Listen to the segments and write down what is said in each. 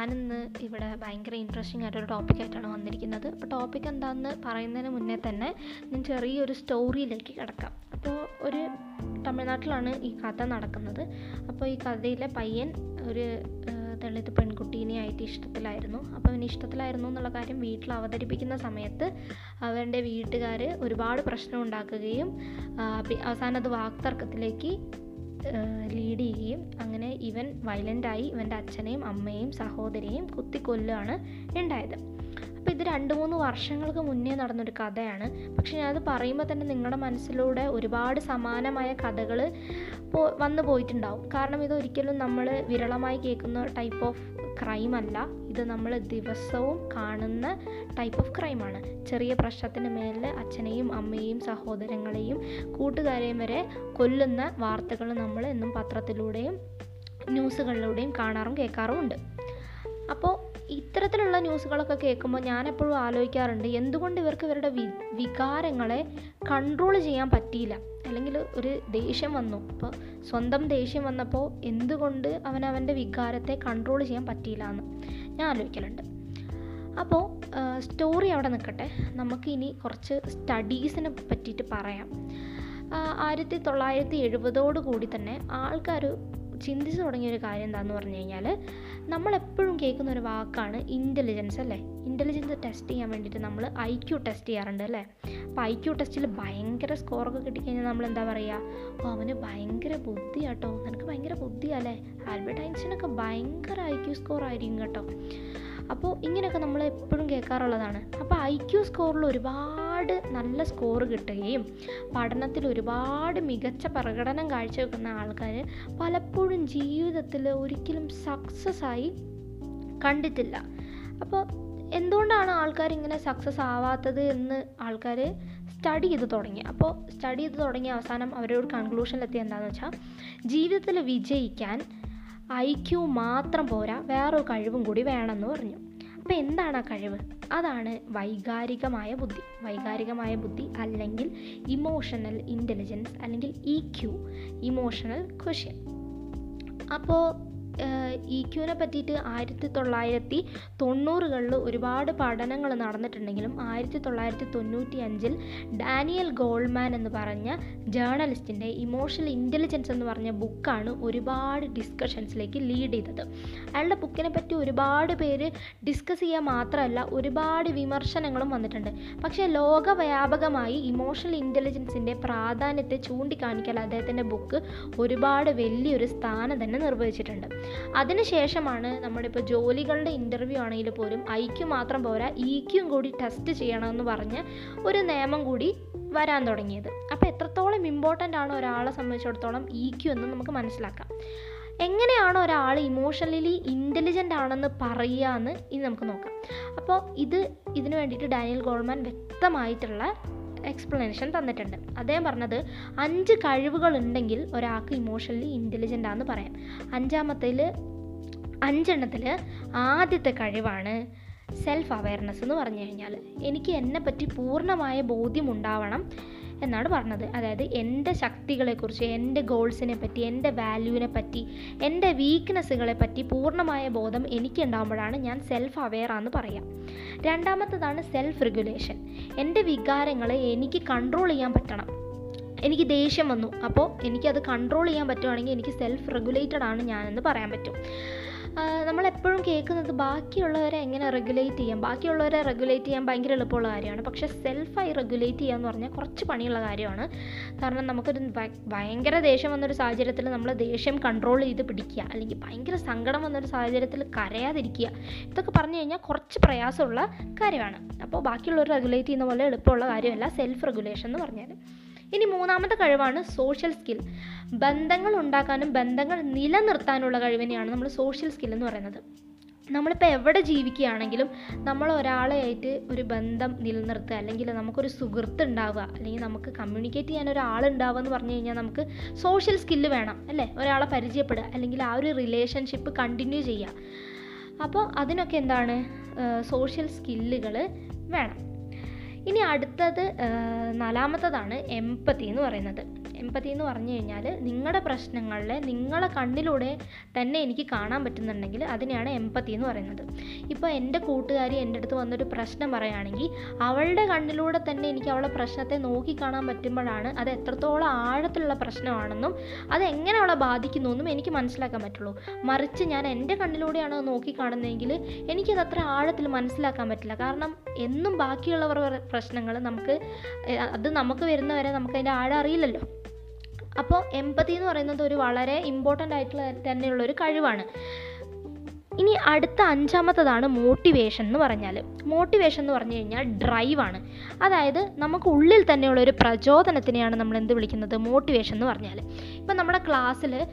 ഞാനിന്ന് ഇവിടെ ഭയങ്കര ഇൻട്രസ്റ്റിംഗ് ആയിട്ടൊരു ടോപ്പിക്കായിട്ടാണ് വന്നിരിക്കുന്നത്. അപ്പോൾ ടോപ്പിക് എന്താണെന്ന് പറയുന്നതിന് മുന്നേ തന്നെ ഞാൻ ചെറിയൊരു സ്റ്റോറിയിലേക്ക് കിടക്കാം. അപ്പോൾ ഒരു തമിഴ്നാട്ടിലാണ് ഈ കഥ നടക്കുന്നത്. അപ്പോൾ ഈ കഥയിലെ പയ്യൻ ഒരു ദളിത് പെൺകുട്ടീനെയായിട്ട് ഇഷ്ടത്തിലായിരുന്നു. അപ്പോൾ അവന് ഇഷ്ടത്തിലായിരുന്നു എന്നുള്ള കാര്യം വീട്ടിൽ അവതരിപ്പിക്കുന്ന സമയത്ത് അവന്റെ വീട്ടുകാർ ഒരുപാട് പ്രശ്നം ഉണ്ടാക്കുകയും അവസാനം അത് വാക്തർക്കത്തിലേക്ക് ലീഡ് ചെയ്യുകയും അങ്ങനെ ഇവൻ വയലന്റായി ഇവന്റെ അച്ഛനെയും അമ്മയെയും സഹോദരിയെയും കുത്തിക്കൊല്ലുകയാണ് ഉണ്ടായത്. അപ്പോൾ ഇത് രണ്ട് മൂന്ന് വർഷങ്ങൾക്ക് മുന്നേ നടന്നൊരു കഥയാണ്. പക്ഷെ ഞാനത് പറയുമ്പോൾ തന്നെ നിങ്ങളുടെ മനസ്സിലൂടെ ഒരുപാട് സമാനമായ കഥകൾ പോ വന്നു പോയിട്ടുണ്ടാവും. കാരണം ഇതൊരിക്കലും നമ്മൾ വിരളമായി കേൾക്കുന്ന ടൈപ്പ് ഓഫ് ക്രൈം അല്ല. ഇത് നമ്മൾ ദിവസവും കാണുന്ന ടൈപ്പ് ഓഫ് ക്രൈമാണ് ചെറിയ പ്രശ്നത്തിന് മേലിൽ അച്ഛനെയും അമ്മയെയും സഹോദരങ്ങളെയും കൂട്ടുകാരെയും വരെ കൊല്ലുന്ന വാർത്തകൾ നമ്മൾ എന്നും പത്രത്തിലൂടെയും ന്യൂസുകളിലൂടെയും കാണാറും കേൾക്കാറുമുണ്ട്. അപ്പോൾ ഇത്തരത്തിലുള്ള ന്യൂസുകളൊക്കെ കേൾക്കുമ്പോൾ ഞാൻ എപ്പോഴും ആലോചിക്കാറുണ്ട് എന്തുകൊണ്ട് ഇവർക്ക് ഇവരുടെ വി വികാരങ്ങളെ കൺട്രോൾ ചെയ്യാൻ പറ്റിയില്ല? അല്ലെങ്കിൽ ഒരു ദേഷ്യം വന്നു. അപ്പോൾ സ്വന്തം ദേഷ്യം വന്നപ്പോൾ എന്തുകൊണ്ട് അവൻ അവന്റെ വികാരത്തെ കൺട്രോൾ ചെയ്യാൻ പറ്റിയില്ല എന്ന് ഞാൻ ആലോചിക്കലുണ്ട്. അപ്പോൾ സ്റ്റോറി അവിടെ നിൽക്കട്ടെ. നമുക്കിനി കുറച്ച് സ്റ്റഡീസിനെ പറ്റിയിട്ട് പറയാം. ആയിരത്തി തൊള്ളായിരത്തി എഴുപതോടു കൂടി തന്നെ ആൾക്കാർ ചിന്തിച്ചു തുടങ്ങിയ ഒരു കാര്യം എന്താണെന്ന് പറഞ്ഞു കഴിഞ്ഞാൽ നമ്മളെപ്പോഴും കേൾക്കുന്ന ഒരു വാക്കാണ് ഇന്റലിജൻസ് അല്ലേ? ഇന്റലിജൻസ് ടെസ്റ്റ് ചെയ്യാൻ വേണ്ടിയിട്ട് നമ്മൾ ഐ ക്യു ടെസ്റ്റ് ചെയ്യാറുണ്ട് അല്ലേ? അപ്പോൾ ഐ ക്യു ടെസ്റ്റിൽ ഭയങ്കര സ്കോറൊക്കെ കിട്ടിക്കഴിഞ്ഞാൽ നമ്മൾ എന്താ പറയുക ഓ അവന് ഭയങ്കര ബുദ്ധിയാട്ടോ. നിനക്ക് ഭയങ്കര ബുദ്ധിയല്ലേ ആൽബർട്ട് ഐൻസ്റ്റീനൊക്കെ ഭയങ്കര ഐ ക്യു സ്കോർ ആയിരിക്കും കേട്ടോ. അപ്പോൾ ഇങ്ങനെയൊക്കെ നമ്മൾ എപ്പോഴും കേൾക്കാറുള്ളതാണ് അപ്പോൾ ഐ ക്യു സ്കോറിൽ ഒരുപാട് നല്ല സ്കോർ കിട്ടുകയും പഠനത്തിൽ ഒരുപാട് മികച്ച പ്രകടനം കാഴ്ചവെക്കുന്ന ആൾക്കാർ പലപ്പോഴും ജീവിതത്തിൽ ഒരിക്കലും സക്സസ് ആയി കണ്ടിട്ടില്ല. അപ്പോൾ എന്തുകൊണ്ടാണ് ആൾക്കാർ ഇങ്ങനെ സക്സസ് ആവാത്തത് എന്ന് ആൾക്കാർ സ്റ്റഡി ചെയ്ത് തുടങ്ങി? അപ്പോൾ സ്റ്റഡി ചെയ്ത് തുടങ്ങിയ അവസാനം അവരൊരു കൺക്ലൂഷനിലെത്തി എന്താണെന്ന് വെച്ചാൽ ജീവിതത്തിൽ വിജയിക്കാൻ ഐ ക്യു മാത്രം പോരാ വേറൊരു കഴിവും കൂടി വേണമെന്ന് പറഞ്ഞു. അപ്പോൾ എന്താണ് ആ കഴിവ്? അതാണ് വൈകാരികമായ ബുദ്ധി. വൈകാരികമായ ബുദ്ധി അല്ലെങ്കിൽ ഇമോഷണൽ ഇന്റലിജൻസ് അല്ലെങ്കിൽ ഇ ക്യു ഇമോഷണൽ ക്വഷ്യൻ അപ്പോൾ ഇ ക്യൂവിനെ പറ്റിയിട്ട് ആയിരത്തി തൊള്ളായിരത്തി തൊണ്ണൂറുകളിൽ ഒരുപാട് പഠനങ്ങൾ നടന്നിട്ടുണ്ടെങ്കിലും ആയിരത്തി തൊള്ളായിരത്തി തൊണ്ണൂറ്റി അഞ്ചിൽ ഡാനിയൽ ഗോൾഡ്മാൻ എന്ന് പറഞ്ഞ ജേർണലിസ്റ്റിന്റെ ഇമോഷണൽ ഇന്റലിജൻസ് എന്ന് പറഞ്ഞ ബുക്കാണ് ഒരുപാട് ഡിസ്കഷൻസിലേക്ക് ലീഡ് ചെയ്തത്. അയാളുടെ ബുക്കിനെ പറ്റി ഒരുപാട് പേര് ഡിസ്കസ് ചെയ്യുക മാത്രമല്ല ഒരുപാട് വിമർശനങ്ങളും വന്നിട്ടുണ്ട്. പക്ഷേ ലോകവ്യാപകമായി ഇമോഷണൽ ഇന്റലിജൻസിന്റെ പ്രാധാന്യത്തെ ചൂണ്ടിക്കാണിക്കാൻ അദ്ദേഹത്തിന്റെ ബുക്ക് ഒരുപാട് വലിയൊരു സ്ഥാനം തന്നെ നിർവഹിച്ചിട്ടുണ്ട്. അതിനുശേഷമാണ് നമ്മളിപ്പോൾ ജോലികളുടെ ഇന്റർവ്യൂ ആണെങ്കിൽ പോലും ഐക്യു മാത്രം പോരാ ഇക്യും കൂടി ടെസ്റ്റ് ചെയ്യണമെന്ന് പറഞ്ഞ് ഒരു നിയമം കൂടി വരാൻ തുടങ്ങിയത്. അപ്പോൾ എത്രത്തോളം ഇമ്പോർട്ടന്റ് ആണ് ഒരാളെ സംബന്ധിച്ചിടത്തോളം ഇക്യു എന്ന് നമുക്ക് മനസ്സിലാക്കാം. എങ്ങനെയാണ് ഒരാൾ ഇമോഷണലി ഇന്റലിജന്റ് ആണെന്ന് പറയുക എന്ന് ഇനി നമുക്ക് നോക്കാം. അപ്പോൾ ഇത് ഇതിനു വേണ്ടിയിട്ട് ഡാനിയൽ ഗോൾമാൻ വ്യക്തമായിട്ടുള്ള എക്സ്പ്ലനേഷൻ തന്നിട്ടുണ്ട്. അദ്ദേഹം പറഞ്ഞത് അഞ്ച് കഴിവുകൾ ഉണ്ടെങ്കിൽ ഒരാൾക്ക് ഇമോഷണലി ഇന്റലിജന്റ് ആണെന്ന് പറയാം. അഞ്ചാമത്തിൽ അഞ്ചെണ്ണത്തിൽ ആദ്യത്തെ കഴിവാണ് സെൽഫ് അവയർനെസ് എന്ന് പറഞ്ഞു കഴിഞ്ഞാൽ എനിക്ക് എന്നെപ്പറ്റി പൂർണമായ ബോധ്യം ഉണ്ടാവണം. എന്നാണ് പറഞ്ഞത്. അതായത് എന്റെ ശക്തികളെക്കുറിച്ച് എന്റെ ഗോൾസിനെ പറ്റി എന്റെ വാല്യൂവിനെ പറ്റി എന്റെ വീക്ക്നെസ്സുകളെ പറ്റി പൂർണമായ ബോധം എനിക്ക് ഉണ്ടാകുമ്പോഴാണ് ഞാൻ സെൽഫ് അവെയർ ആണെന്ന് പറയാം. രണ്ടാമത്തതാണ് സെൽഫ് റെഗുലേഷൻ എന്റെ വികാരങ്ങളെ എനിക്ക് കൺട്രോൾ ചെയ്യാൻ പറ്റണം. എനിക്ക് ദേഷ്യം വന്നു. അപ്പോൾ എനിക്കത് കൺട്രോൾ ചെയ്യാൻ പറ്റുവാണെങ്കിൽ എനിക്ക് സെൽഫ് റെഗുലേറ്റഡ് ആണ് ഞാനെന്ന് പറയാൻ പറ്റും. നമ്മളെപ്പോഴും കേൾക്കുന്നത് ബാക്കിയുള്ളവരെ എങ്ങനെ റെഗുലേറ്റ് ചെയ്യാം? ബാക്കിയുള്ളവരെ റെഗുലേറ്റ് ചെയ്യാൻ ഭയങ്കര എളുപ്പമുള്ള കാര്യമാണ്. പക്ഷേ സെൽഫായി റെഗുലേറ്റ് ചെയ്യുക എന്ന് പറഞ്ഞാൽ കുറച്ച് പണിയുള്ള കാര്യമാണ്. കാരണം നമുക്കൊരു ഭയങ്കര ദേഷ്യം വന്നൊരു സാഹചര്യത്തിൽ നമ്മൾ ദേഷ്യം കൺട്രോൾ ചെയ്ത് പിടിക്കുക. അല്ലെങ്കിൽ ഭയങ്കര സങ്കടം വന്നൊരു സാഹചര്യത്തിൽ കരയാതിരിക്കുക. ഇതൊക്കെ പറഞ്ഞു കഴിഞ്ഞാൽ കുറച്ച് പ്രയാസമുള്ള കാര്യമാണ്. അപ്പോൾ ബാക്കിയുള്ളവർ റെഗുലേറ്റ് ചെയ്യുന്ന പോലെ എളുപ്പമുള്ള കാര്യമല്ല സെൽഫ് റെഗുലേഷൻ എന്ന് പറഞ്ഞാൽ ഇനി മൂന്നാമത്തെ കഴിവാണ് സോഷ്യൽ സ്കിൽ ബന്ധങ്ങൾ ഉണ്ടാക്കാനും ബന്ധങ്ങൾ നിലനിർത്താനുള്ള കഴിവിനെയാണ് നമ്മൾ സോഷ്യൽ സ്കിൽ എന്ന് പറയുന്നത്. നമ്മളിപ്പോൾ എവിടെ ജീവിക്കുകയാണെങ്കിലും നമ്മൾ ഒരാളെയായിട്ട് ഒരു ബന്ധം നിലനിർത്തുക അല്ലെങ്കിൽ നമുക്കൊരു സുഹൃത്ത് ഉണ്ടാവുക അല്ലെങ്കിൽ നമുക്ക് കമ്മ്യൂണിക്കേറ്റ് ചെയ്യാൻ ഒരാളുണ്ടാവുക എന്ന് പറഞ്ഞു കഴിഞ്ഞാൽ നമുക്ക് സോഷ്യൽ സ്കില്ല് വേണം അല്ലേ? ഒരാളെ പരിചയപ്പെടുക അല്ലെങ്കിൽ ആ ഒരു റിലേഷൻഷിപ്പ് കണ്ടിന്യൂ ചെയ്യുക. അപ്പോൾ അതിനൊക്കെ എന്താണ് സോഷ്യൽ സ്കില്ലുകൾ വേണം. ഇനി അടുത്തത് നാലാമത്തതാണ് എമ്പത്തി എന്ന് പറയുന്നത്. എമ്പതി എന്ന് പറഞ്ഞു കഴിഞ്ഞാൽ നിങ്ങളുടെ പ്രശ്നങ്ങളിലെ നിങ്ങളെ കണ്ണിലൂടെ തന്നെ എനിക്ക് കാണാൻ പറ്റുന്നുണ്ടെങ്കിൽ അതിനെയാണ് എമ്പതി എന്ന് പറയുന്നത്. ഇപ്പോൾ എന്റെ കൂട്ടുകാരി എന്റെ അടുത്ത് വന്നൊരു പ്രശ്നം പറയുകയാണെങ്കിൽ അവളുടെ കണ്ണിലൂടെ തന്നെ എനിക്ക് അവളെ പ്രശ്നത്തെ നോക്കി കാണാൻ പറ്റുമ്പോഴാണ് അത് എത്രത്തോളം ആഴത്തിലുള്ള പ്രശ്നമാണെന്നും അത് എങ്ങനെ അവളെ ബാധിക്കുന്നു എന്നും എനിക്ക് മനസ്സിലാക്കാൻ പറ്റുള്ളൂ. മറിച്ച് ഞാൻ എന്റെ കണ്ണിലൂടെയാണ് നോക്കി കാണുന്നതെങ്കിൽ എനിക്കത് അത്ര ആഴത്തിൽ മനസ്സിലാക്കാൻ പറ്റില്ല. കാരണം എന്നും ബാക്കിയുള്ളവരുടെ പ്രശ്നങ്ങൾ നമുക്ക് അത് നമുക്ക് വരുന്നവരെ നമുക്ക് അതിന്റെ ആഴം അറിയില്ലല്ലോ. അപ്പോൾ എമ്പതി എന്ന് പറയുന്നത് ഒരു വളരെ ഇമ്പോർട്ടന്റ് ആയിട്ടുള്ള തന്നെയുള്ള ഒരു കഴിവാണ്. ഇനി അടുത്ത അഞ്ചാമത്തതാണ് മോട്ടിവേഷൻ എന്ന് പറഞ്ഞാൽ. മോട്ടിവേഷൻ എന്ന് പറഞ്ഞു കഴിഞ്ഞാൽ ഡ്രൈവാണ് അതായത് നമുക്ക് ഉള്ളിൽ തന്നെയുള്ള ഒരു പ്രചോദനത്തിനെയാണ് നമ്മൾ എന്ത് വിളിക്കുന്നത്? മോട്ടിവേഷൻ എന്ന് പറഞ്ഞാൽ. ഇപ്പം നമ്മുടെ ക്ലാസ്സിൽ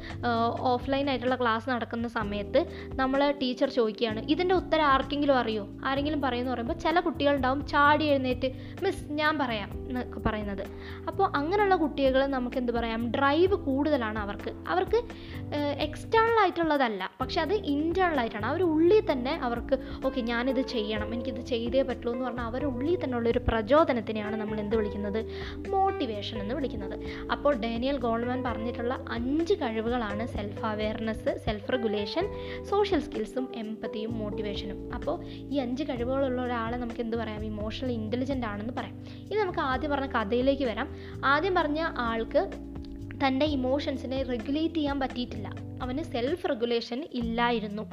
ഓഫ്ലൈൻ ആയിട്ടുള്ള ക്ലാസ് നടക്കുന്ന സമയത്ത് നമ്മൾ ടീച്ചർ ചോദിക്കുകയാണ് ഇതിന്റെ ഉത്തരം ആർക്കെങ്കിലും അറിയോ? ആരെങ്കിലും പറയുമെന്ന് പറയുമ്പോൾ ചില കുട്ടികളുണ്ടാവും ചാടി എഴുന്നേറ്റ് മിസ് ഞാൻ പറയാം എന്നൊക്കെ പറയുന്നത്. അപ്പോൾ അങ്ങനെയുള്ള കുട്ടികൾ നമുക്ക് എന്ത് പറയാം? ഡ്രൈവ് കൂടുതലാണ് അവർക്ക്. അവർക്ക് എക്സ്റ്റേണൽ ആയിട്ടുള്ളതല്ല. പക്ഷെ അത് ഇന്റേണൽ ആയിട്ടാണ്. അവർ ഉള്ളിൽ തന്നെ അവർക്ക് ഓക്കെ ഞാനിത് ചെയ്യണം എനിക്കിത് ചെയ്തേ പറ്റുള്ളൂ എന്ന് പറഞ്ഞാൽ അവരുടെ ഉള്ളിൽ തന്നെ ഉള്ളൊരു പ്രചോദനത്തിനെയാണ് നമ്മൾ എന്ത് വിളിക്കുന്നത്? മോട്ടിവേഷൻ എന്ന് വിളിക്കുന്നത്. അപ്പോൾ ഡാനിയൽ ഗോൾമാൻ പറഞ്ഞിട്ടുള്ള അഞ്ച് കഴിവുകളാണ് self awareness self regulation social സ്കിൽസും എമ്പത്തിയും മോട്ടിവേഷനും അപ്പോൾ ഈ അഞ്ച് കഴിവുകളുള്ള ഒരാളെ നമുക്ക് എന്ത് പറയാം? ഇമോഷണൽ ഇന്റലിജന്റ് ആണെന്ന് പറയാം. ഇനി നമുക്ക് ആദ്യം പറഞ്ഞ കഥയിലേക്ക് വരാം. ആദ്യം പറഞ്ഞ ആൾക്ക് തന്റെ ഇമോഷൻസിനെ റെഗുലേറ്റ് ചെയ്യാൻ പറ്റിയിട്ടില്ല. അവന് സെൽഫ് റെഗുലേഷൻ ഇല്ലായിരുന്നു.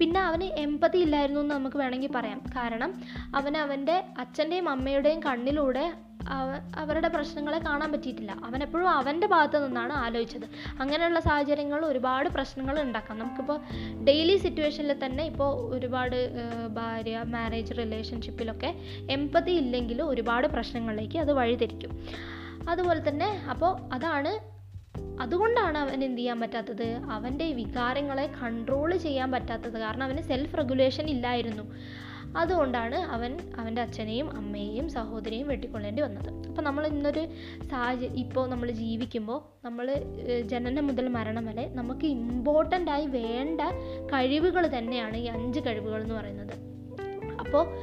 പിന്നെ അവന് എമ്പതി ഇല്ലായിരുന്നു എന്ന് നമുക്ക് വേണമെങ്കിൽ പറയാം. കാരണം അവന് അവന്റെ അച്ഛന്റെയും അമ്മയുടെയും കണ്ണിലൂടെ അവ അവരുടെ പ്രശ്നങ്ങളെ കാണാൻ പറ്റിയിട്ടില്ല. അവൻ എപ്പോഴും അവന്റെ ഭാഗത്ത് നിന്നാണ് ആലോചിച്ചത്. അങ്ങനെയുള്ള സാഹചര്യങ്ങൾ ഒരുപാട് പ്രശ്നങ്ങൾ ഉണ്ടാക്കാം. നമുക്കിപ്പോൾ ഡെയിലി സിറ്റുവേഷനിൽ തന്നെ ഇപ്പോൾ ഒരുപാട് ഭാര്യ മാരേജ് റിലേഷൻഷിപ്പിലൊക്കെ എമ്പതി ഇല്ലെങ്കിൽ ഒരുപാട് പ്രശ്നങ്ങളിലേക്ക് അത് വഴിതിരിക്കും അതുപോലെ തന്നെ അപ്പോൾ അതാണ് അതുകൊണ്ടാണ് അവൻ എന്ത് ചെയ്യാൻ പറ്റാത്തത്? അവന്റെ വികാരങ്ങളെ കൺട്രോൾ ചെയ്യാൻ പറ്റാത്തത്. കാരണം അവന് സെൽഫ് റെഗുലേഷൻ ഇല്ലായിരുന്നു. അതുകൊണ്ടാണ് അവൻ അവന്റെ അച്ഛനെയും അമ്മയെയും സഹോദരിയെയും വെട്ടിക്കൊള്ളേണ്ടി വന്നത്. അപ്പോൾ നമ്മൾ ഇന്നൊരു സാഹചര്യം ഇപ്പോൾ നമ്മൾ ജീവിക്കുമ്പോൾ നമ്മൾ ജനനം മുതൽ മരണം വരെ നമുക്ക് ഇമ്പോർട്ടന്റ് ആയി വേണ്ട കഴിവുകൾ തന്നെയാണ് ഈ അഞ്ച് കഴിവുകൾ എന്ന് പറയുന്നത്. അപ്പോൾ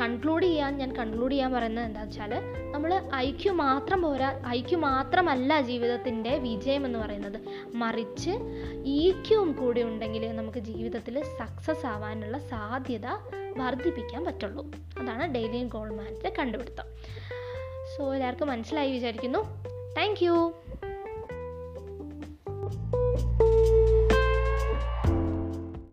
കൺക്ലൂഡ് ചെയ്യാൻ ഞാൻ കൺക്ലൂഡ് ചെയ്യാൻ പറയുന്നത് എന്താ വെച്ചാൽ നമ്മൾ ഐക്യു മാത്രം പോരാ ഐക്യു മാത്രമല്ല ജീവിതത്തിന്റെ വിജയം എന്ന് പറയുന്നത്. മറിച്ച് ഈക്യവും കൂടി ഉണ്ടെങ്കിൽ നമുക്ക് ജീവിതത്തിൽ സക്സസ് ആവാനുള്ള സാധ്യത വർദ്ധിപ്പിക്കാൻ പറ്റുള്ളൂ. അതാണ് ഡെയിലി ഗോൾമാന്റെ കണ്ടുപിടുത്തം. സോ എല്ലാവർക്കും മനസ്സിലായി വിചാരിക്കുന്നു. താങ്ക്